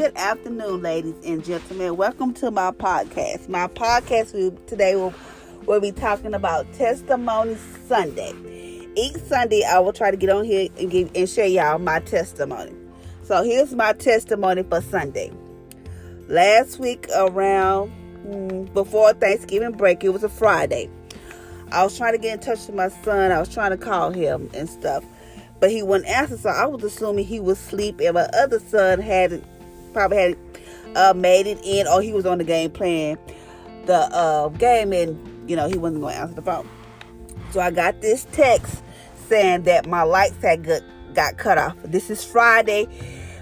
Good afternoon, ladies and gentlemen. Welcome to my podcast. My podcast today will we'll be talking about Testimony Sunday. Each Sunday, I will try to get on here and give and share y'all my testimony. So here's my testimony for Sunday. Last week, around mm, before Thanksgiving break, it was a Friday. I was trying to get in touch with my son. I was trying to call him and stuff, but he wouldn't answer. So I was assuming he was asleep, and my other son had probably had uh, made it in, or he was on the game playing the uh, game, and you know he wasn't going to answer the phone. So I got this text saying that my lights had got, got cut off. This is Friday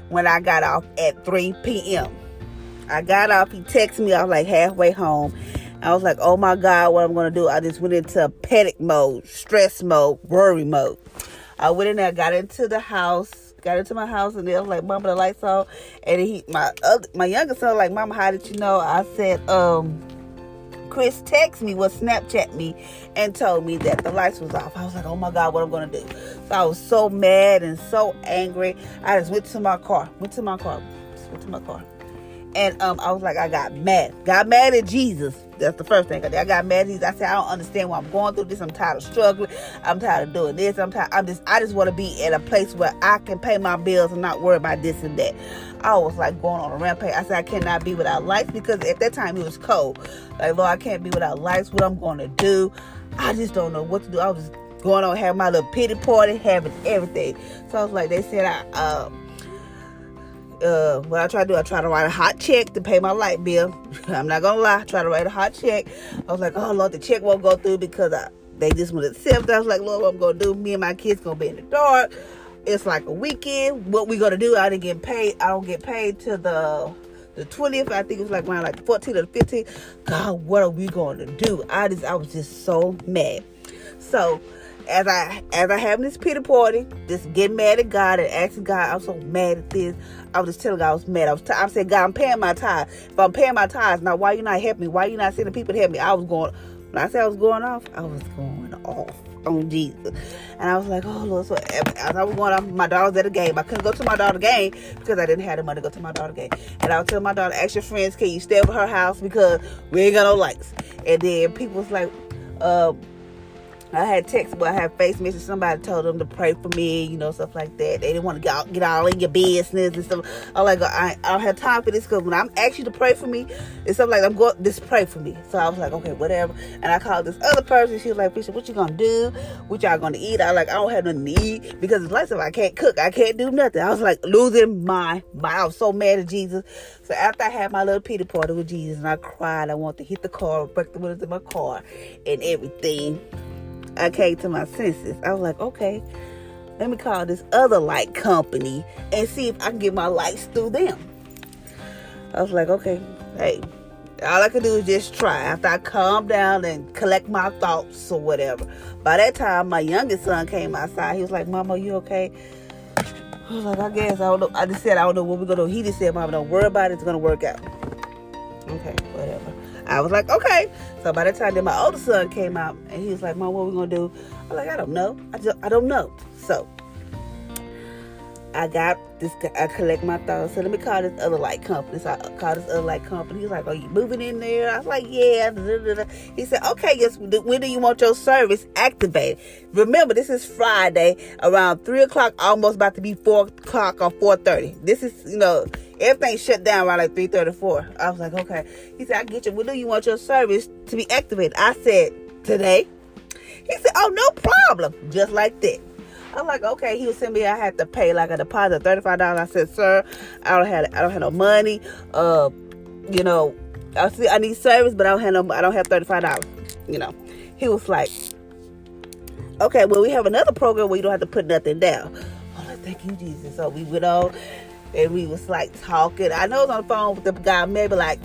when I got off at 3 p.m. I got off. He texted me. I was like halfway home. I was like, oh my God, what I'm going to do? I just went into panic mode, stress mode, worry mode. I went in there, got into the house, got into my house, and they was like, Mama, the lights on. And he, my other, my youngest son, like, Mama, how did you know? I said, um, Chris texted me, was Snapchat me, and told me that the lights was off. I was like, oh my God, what I'm gonna do? So I was so mad and so angry. I just went to my car, went to my car, went to my car. And um, I was like, I got mad. Got mad at Jesus. That's the first thing I. Got mad at Jesus. I said, I don't understand why I'm going through this. I'm tired of struggling. I'm tired of doing this. I'm tired. I'm just. I just want to be at a place where I can pay my bills and not worry about this and that. I was like going on a rampage. I said, I cannot be without lights because at that time it was cold. Like, Lord, I can't be without lights. What I'm going to do? I just don't know what to do. I was going on having my little pity party, having everything. So I was like, they said I. Uh, uh, what I try to do, I try to write a hot check to pay my light bill. I'm not gonna lie, try to write a hot check. I was like, oh Lord, the check won't go through because I, they just want to accept. I was like, Lord, what I'm gonna do? Me and my kids gonna be in the dark. It's like a weekend. What we gonna do? I didn't get paid. I don't get paid to the the 20th. I think it was like around like 14 or 15. God, what are we gonna do? I just I was just so mad. So as I as I having this pity party, just getting mad at God and asking God, I'm so mad at this. I was just telling God I was mad. I was t- I said, God, I'm paying my tithes. If I'm paying my tithes, now why you not helping me? Why you not sending people to help me? I was going when I said I was going off, I was going off on Jesus. And I was like, oh Lord. So as I was going off, my daughter was at a game. I couldn't go to my daughter's game because I didn't have the money to go to my daughter's game. And I was telling my daughter, ask your friends, can you stay over her house because we ain't got no lights. And then people was like, uh, I had text, but I had face message. Somebody told them to pray for me, you know, stuff like that. They didn't want to get all, get all in your business and stuff. I'm like, I, I don't have time for this because when I'm asking you to pray for me, it's something like I'm going, just pray for me. So I was like, okay, whatever. And I called this other person. She was like, Bishop, what you gonna do? What y'all gonna eat? I like, I don't have to eat because it's like if I can't cook. I can't do nothing. I was like losing my mind. I was so mad at Jesus. So after I had my little pity party with Jesus and I cried, I wanted to hit the car, break the windows in my car and everything. I came to my senses. I was like, okay, let me call this other light company and see if I can get my lights through them. I was like, okay, hey, all I could do is just try. After I calm down and collect my thoughts or whatever. By that time, my youngest son came outside. He was like, Mama, you okay? I was like, I guess I don't know. I just said I don't know what we're gonna do. He just said, Mama, don't worry about it. It's gonna work out. Okay, whatever. I was like, okay. So by the time that my older son came out and he was like, Mom, what we gonna do? I'm like, I don't know. I just I don't know. So I got this. I collect my thoughts. So let me call this other light company. So I called this other light company. He's like, "Are you moving in there?" I was like, "Yeah." He said, "Okay, yes. When do you want your service activated?" Remember, this is Friday around three o'clock, almost about to be four o'clock or four thirty. This is, you know, everything shut down around like three thirty-four. I was like, "Okay." He said, "I get you. When do you want your service to be activated?" I said, "Today." He said, "Oh, no problem." Just like that. I'm like, okay. He was telling me I had to pay like a deposit thirty five dollars. I said, sir, I don't have I don't have no money. Uh, you know, I see I need service, but I don't have no I don't have thirty five dollars. You know, he was like, okay, well we have another program where you don't have to put nothing down. I'm like, thank you, Jesus. So we went on and we was like talking. I know I was on the phone with the guy maybe like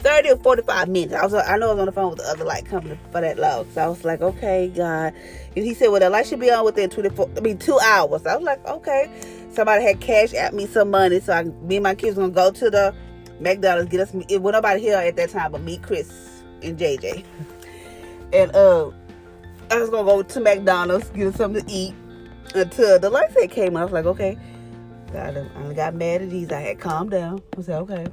30 or 45 minutes. I was I know I was on the phone with the other like company for that long. So I was like, okay, God. And he said, well, the light should be on within 24, I mean, two hours. I was like, okay. Somebody had cash at me some money. So I, me and my kids going to go to the McDonald's, get us, it was nobody here at that time but me, Chris, and JJ. And uh, I was going to go to McDonald's, get us something to eat until the light set came on. I was like, okay. I, done, I got mad at these. I had calmed down. I said, okay.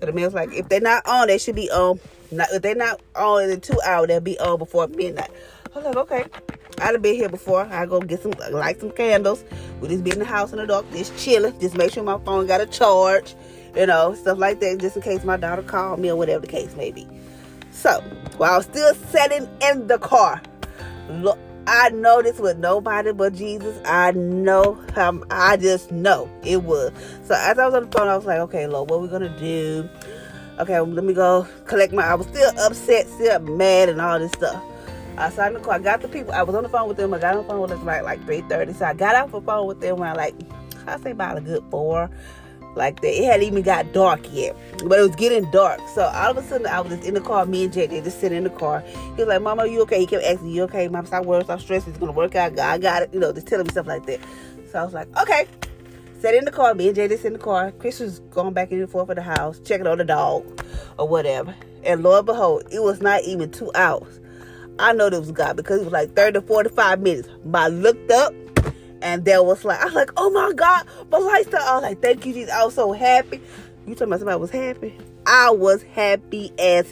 So the man was like, if they're not on, they should be on. Not, if they're not on in two hours, they'll be on before midnight. I was like, okay. I'd have been here before. I go get some, light some candles. We just be in the house in the dark, just chilling. Just make sure my phone got a charge, you know, stuff like that, just in case my daughter called me or whatever the case may be. So while I was still sitting in the car, look, I know this was nobody but Jesus. I know him. I just know it was. So as I was on the phone, I was like, okay, Lord, what we gonna do? Okay, let me go collect my. I was still upset, still mad, and all this stuff. I in the car. I got the people. I was on the phone with them. I got on the phone with them like like three thirty. So I got off the phone with them around like I say about a good four like that. It hadn't even got dark yet, but it was getting dark. So all of a sudden, I was just in the car. Me and Jay, they just sitting in the car. He was like, "Mama, you okay?" He kept asking, "You okay?" Mom, stop worrying, stop stressing. It's gonna work out. I got it. You know, just telling me stuff like that. So I was like, "Okay." Sat in the car. Me and Jay just in the car. Chris was going back and forth for the house, checking on the dog or whatever. And lo and behold, it was not even two hours. I know this was God because it was like 30 to 45 minutes. But I looked up and there was like, I was like, oh my God, my lifestyle. I was like, thank you, Jesus. I was so happy. You talking about somebody was happy? I was happy as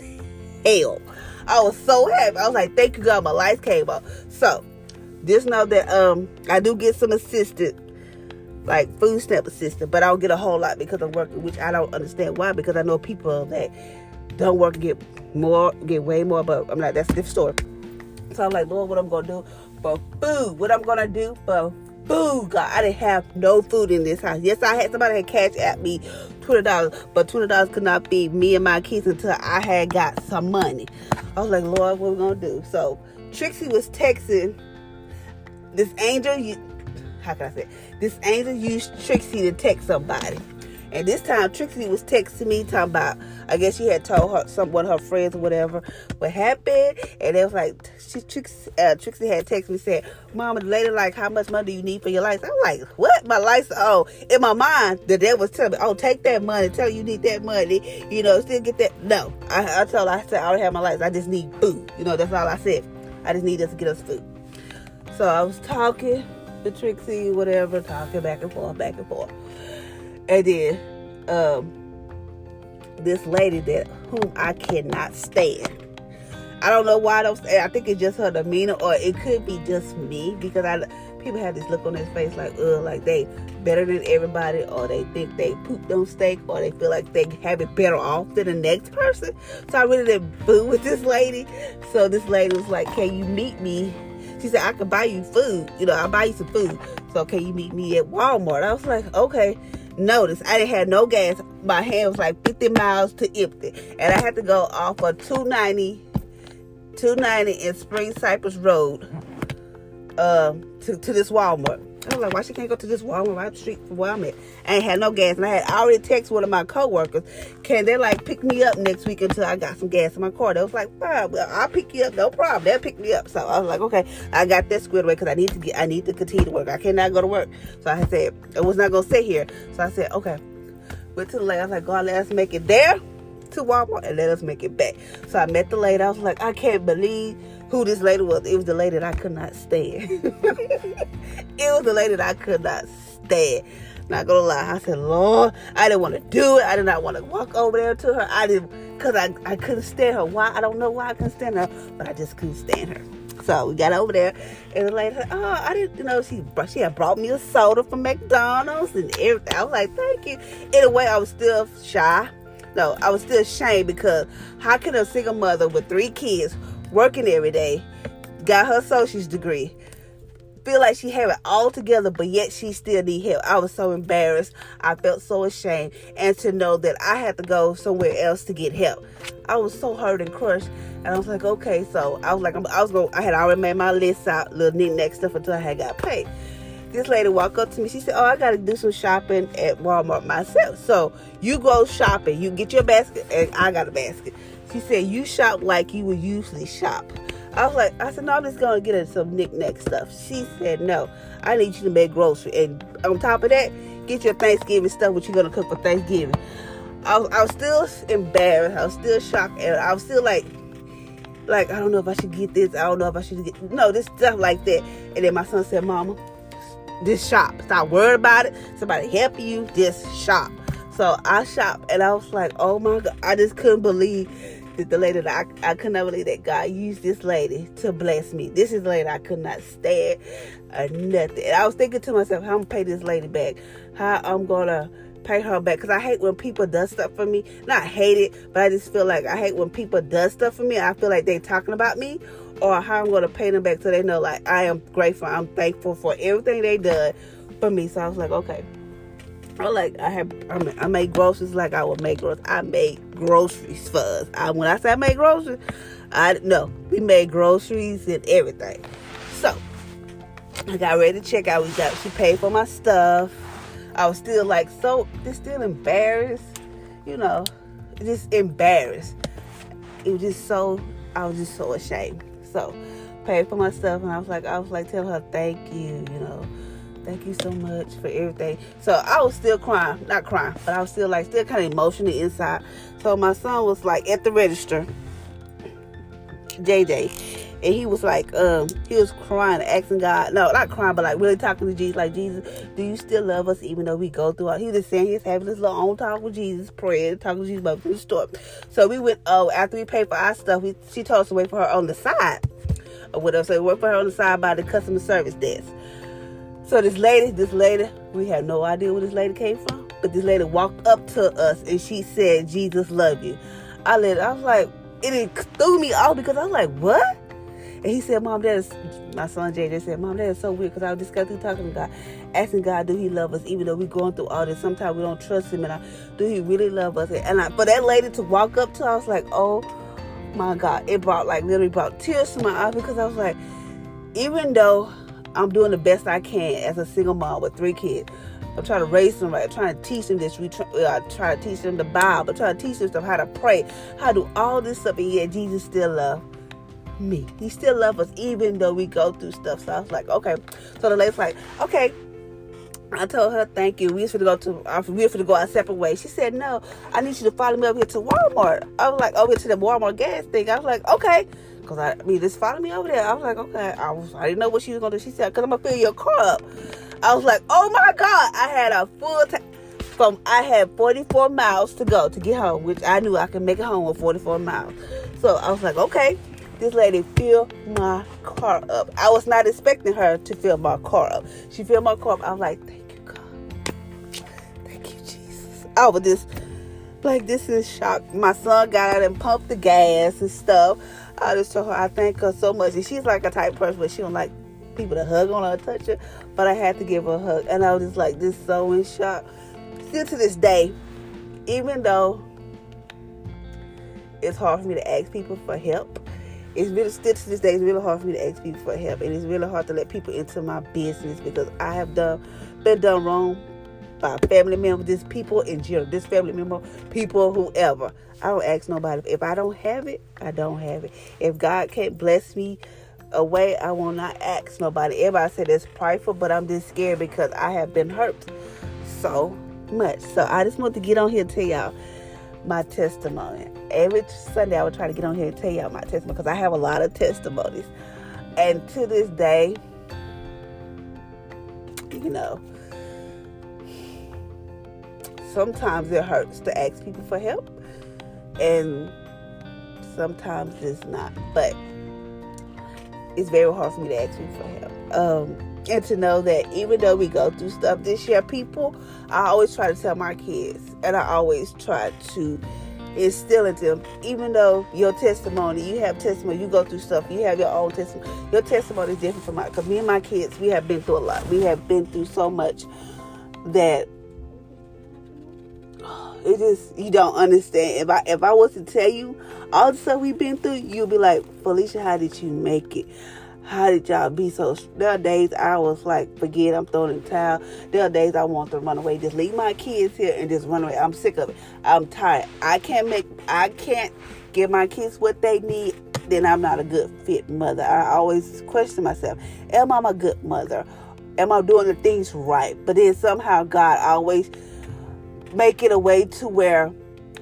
hell. I was so happy. I was like, thank you, God, my lights came up. So just know that um I do get some assistance, like food stamp assistance, but I don't get a whole lot because I'm working, which I don't understand why, because I know people that don't work get more, get way more, but I'm like, that's a different story. So I'm like, Lord, what I'm gonna do for food? What I'm gonna do for food, God. I didn't have no food in this house. Yes, I had somebody had cash at me twenty dollars, but twenty dollars could not feed me and my kids until I had got some money. I was like, Lord, what we gonna do? So Trixie was texting this angel. You, how can I say? This angel used Trixie to text somebody. And this time Trixie was texting me talking about I guess she had told her some one of her friends or whatever what happened. And it was like she Trixie, uh, Trixie had texted me said, Mama, the lady like how much money do you need for your lights? I'm like, What? My lights oh in my mind the devil was telling me, Oh, take that money, tell you, you need that money, you know, still get that no. I, I told her I said I don't have my lights, I just need food. You know, that's all I said. I just need us to get us food. So I was talking to Trixie, whatever, talking back and forth, back and forth. And then um, this lady that whom I cannot stand. I don't know why don't I think it's just her demeanor, or it could be just me because I people have this look on their face like, uh, like they better than everybody, or they think they pooped on steak, or they feel like they have it better off than the next person. So I really didn't boo with this lady. So this lady was like, "Can you meet me?" She said, "I could buy you food. You know, I'll buy you some food. So can you meet me at Walmart?" I was like, "Okay." notice I didn't have no gas. My hand was like 50 miles to empty. And I had to go off of 290, 290 in Spring Cypress Road uh, to, to this Walmart. I was like, why she can't go to this Walmart right street from where I'm at? I ain't had no gas. And I had already texted one of my coworkers. Can they like pick me up next week until I got some gas in my car? They was like, fine, well, I'll pick you up, no problem. They'll pick me up. So I was like, okay, I got that squared away because I need to get I need to continue to work. I cannot go to work. So I said, I was not gonna sit here. So I said, okay. Went to the lady, I was like, God, let us make it there to Walmart and let us make it back. So I met the lady. I was like, I can't believe who this lady was. It was the lady that I could not stand. it was the lady that I could not stand. Not gonna lie, I said, Lord, I didn't want to do it. I did not want to walk over there to her. I didn't, cause I, I couldn't stand her. Why? I don't know why I couldn't stand her, but I just couldn't stand her. So we got over there, and the lady said, "Oh, I didn't you know she she had brought me a soda from McDonald's and everything." I was like, "Thank you." In a way, I was still shy. No, I was still ashamed because how can a single mother with three kids working every day, got her associate's degree, feel like she had it all together, but yet she still need help. I was so embarrassed. I felt so ashamed. And to know that I had to go somewhere else to get help. I was so hurt and crushed. And I was like, okay, so I was like, I was going, I had already made my list out, little knickknack stuff until I had got paid. This lady walked up to me. She said, "Oh, I got to do some shopping at Walmart myself. So you go shopping. You get your basket, and I got a basket. She said, You shop like you would usually shop. I was like, I said, No, I'm just to get her some knickknack stuff. She said, No, I need you to make grocery. And on top of that, get your Thanksgiving stuff, what you're to cook for Thanksgiving. I was, I was still embarrassed. I was still shocked. And I was still like, like, I don't know if I should get this. I don't know if I should get, no, this stuff like that. And then my son said, Mama, just shop. Stop worried about it. Somebody help you, just shop. So I shop and I was like, oh my God. I just couldn't believe that the lady that I, I could not believe that God used this lady to bless me. This is the lady I could not stand or nothing. And I was thinking to myself, how I'm gonna pay this lady back? How I'm gonna pay her back because I hate when people does stuff for me. Not hate it, but I just feel like I hate when people does stuff for me. I feel like they talking about me or how I'm gonna pay them back so they know like I am grateful. I'm thankful for everything they done for me. So I was like, okay. I like I have I made groceries like I would make groceries. I made groceries for us. I, when I say I made groceries, I no we made groceries and everything. So I got ready to check out. We got she paid for my stuff. I was still like so just still embarrassed, you know, just embarrassed. It was just so I was just so ashamed. So paid for myself and I was like I was like tell her thank you, you know. Thank you so much for everything. So I was still crying, not crying, but I was still like still kind of emotional inside. So my son was like at the register, JJ, and he was like, um, he was crying, asking God, no, not crying, but like really talking to Jesus, like, Jesus, do you still love us even though we go through all, he was just saying he's having this little own talk with Jesus, praying, talking to Jesus about the story. So we went, oh, after we paid for our stuff, we, she told us to wait for her on the side, or whatever, so we for her on the side by the customer service desk. So this lady, this lady, we had no idea where this lady came from, but this lady walked up to us and she said, Jesus love you. I let, I was like, it threw me off because I was like, what? He said, Mom, that is, my son JJ said, Mom, that is so weird because I was just got through talking to God, asking God, do he love us even though we're going through all this? Sometimes we don't trust him. And I, do he really love us? And I, for that lady to walk up to, I was like, oh my God. It brought, like, literally brought tears to my eyes because I was like, even though I'm doing the best I can as a single mom with three kids, I'm trying to raise them right. I'm trying to teach them this. We try, uh, try to teach them the Bible. I'm trying to teach them stuff, how to pray, how to do all this stuff, and yet Jesus still love me. He still loves us even though we go through stuff. So I was like, okay. So the lady's like, okay. I told her thank you. We used to go to we used to go our separate ways. She said, No, I need you to follow me over here to Walmart. I was like, over to the Walmart gas thing. I was like, okay. Cause I, I mean, just follow me over there. I was like, okay. I was, I didn't know what she was gonna do. She said, cause I'm gonna fill your car up. I was like, oh my god! I had a full tank. From I had 44 miles to go to get home, which I knew I could make it home with 44 miles. So I was like, okay this lady fill my car up. I was not expecting her to fill my car up. She filled my car up. I was like, thank you, God. Thank you, Jesus. I was just like, this is shock. My son got out and pumped the gas and stuff. I just told her I thank her so much. And she's like a type person but she don't like people to hug on her, touch her. But I had to give her a hug. And I was just like, this so in shock. Still to this day, even though it's hard for me to ask people for help, it's really still to this day it's really hard for me to ask people for help. And it's really hard to let people into my business because i have done been done wrong by family members people in general this family member people whoever. I don't ask nobody. If i don't have it i don't have it. If god can't bless me away i will not ask nobody. Everybody said it's prideful but i'm just scared because i have been hurt so much. So i just want to get on here and tell y'all my testimony. Every Sunday, I would try to get on here and tell y'all my testimony because I have a lot of testimonies. And to this day, you know, sometimes it hurts to ask people for help, and sometimes it's not. But it's very hard for me to ask people for help. Um, and to know that even though we go through stuff this year, people, I always try to tell my kids, and I always try to instill into them, even though your testimony, you have testimony, you go through stuff, you have your own testimony. Your testimony is different from mine. Because me and my kids, we have been through a lot. We have been through so much that it just you don't understand. If I if I was to tell you all the stuff we've been through, you'll be like, Felicia, how did you make it? How did y'all be so? There are days I was like, forget, I'm throwing in the towel. There are days I want to run away, just leave my kids here and just run away. I'm sick of it. I'm tired. I can't make, I can't give my kids what they need. Then I'm not a good fit mother. I always question myself: Am I a good mother? Am I doing the things right? But then somehow God always make it a way to where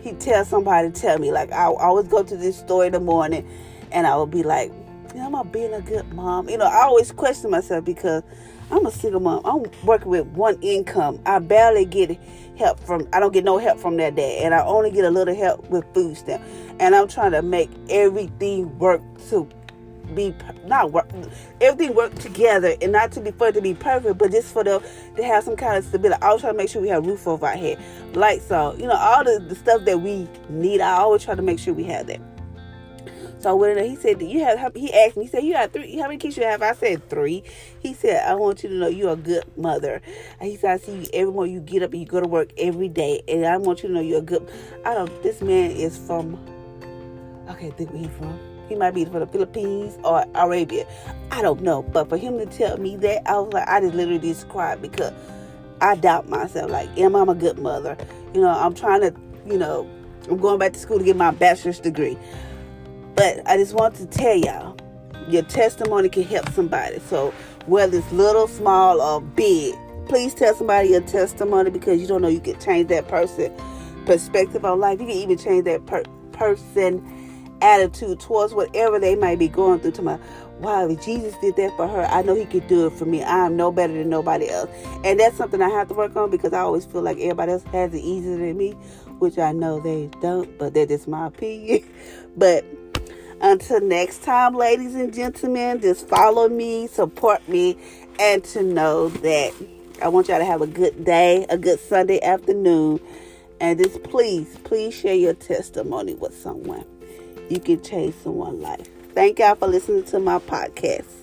He tells somebody to tell me. Like I always go to this store in the morning, and I will be like, am I being a good mom? You know, I always question myself because I'm a single mom. I'm working with one income. I barely get help from. I don't get no help from that dad, and I only get a little help with food stamp. And I'm trying to make everything work to be not work everything work together and not to be for it to be perfect but just for the to have some kind of stability i always try to make sure we have roof over our head lights on you know all the, the stuff that we need i always try to make sure we have that so when he said, "Do you have?" He asked me. He said, "You have three. How many kids you have?" I said three. He said, "I want you to know you're a good mother." And he said, "I see you every morning. You get up and you go to work every day, and I want you to know you're a good." I don't. This man is from. Can't think where he's from. He might be from the Philippines or Arabia. I don't know. But for him to tell me that, I was like, I just literally just cried because I doubt myself. Like, am I a good mother? You know, I'm trying to, you know, I'm going back to school to get my bachelor's degree. But I just want to tell y'all, your testimony can help somebody. So whether it's little, small, or big, please tell somebody your testimony because you don't know you can change that person perspective on life. You can even change that per- person attitude towards whatever they might be going through. To my wow, if Jesus did that for her, I know He could do it for me. I am no better than nobody else, and that's something I have to work on because I always feel like everybody else has it easier than me, which I know they don't. But that is my opinion. but until next time, ladies and gentlemen, just follow me, support me, and to know that I want y'all to have a good day, a good Sunday afternoon. And just please, please share your testimony with someone. You can change someone's life. Thank y'all for listening to my podcast.